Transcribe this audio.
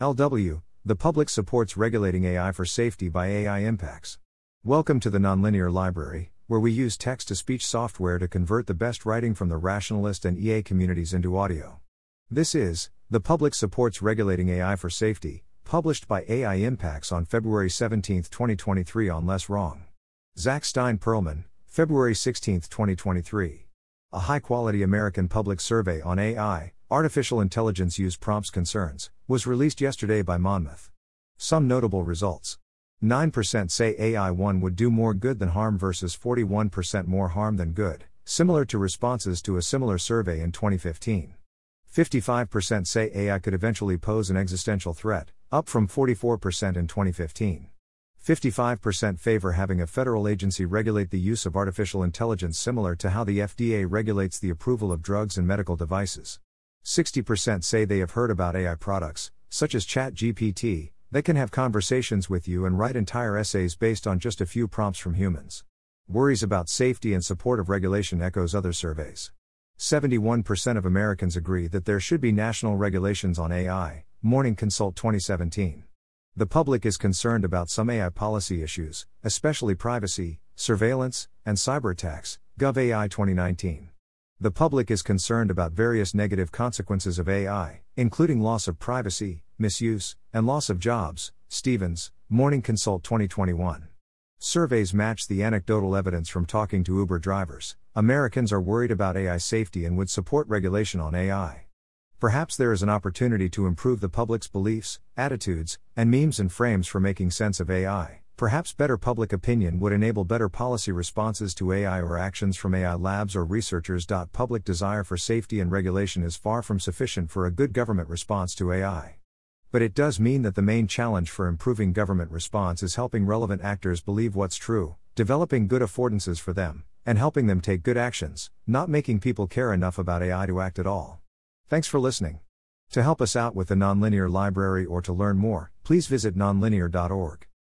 LW, the public supports regulating AI for safety by AI impacts. Welcome to the Nonlinear Library, where we use text to speech software to convert the best writing from the rationalist and EA communities into audio. This is The Public Supports Regulating AI for Safety, published by AI Impacts on February 17, 2023 on Less Wrong. Zach Stein Perlman, February 16, 2023. A high quality American public survey on AI, Artificial Intelligence Use Prompts Concerns, was released yesterday by Monmouth. Some notable results 9% say AI 1 would do more good than harm versus 41% more harm than good, similar to responses to a similar survey in 2015. 55% say AI could eventually pose an existential threat, up from 44% in 2015. 55% favor having a federal agency regulate the use of artificial intelligence similar to how the FDA regulates the approval of drugs and medical devices. 60% say they have heard about AI products, such as ChatGPT, that can have conversations with you and write entire essays based on just a few prompts from humans. Worries about safety and support of regulation echoes other surveys. 71% of Americans agree that there should be national regulations on AI, Morning Consult 2017. The public is concerned about some AI policy issues, especially privacy, surveillance, and cyber attacks, GovAI 2019. The public is concerned about various negative consequences of AI, including loss of privacy, misuse, and loss of jobs. Stevens, Morning Consult 2021. Surveys match the anecdotal evidence from talking to Uber drivers. Americans are worried about AI safety and would support regulation on AI. Perhaps there is an opportunity to improve the public's beliefs, attitudes, and memes and frames for making sense of AI. Perhaps better public opinion would enable better policy responses to AI or actions from AI labs or researchers. Public desire for safety and regulation is far from sufficient for a good government response to AI. But it does mean that the main challenge for improving government response is helping relevant actors believe what's true, developing good affordances for them, and helping them take good actions, not making people care enough about AI to act at all. Thanks for listening. To help us out with the Nonlinear Library or to learn more, please visit nonlinear.org.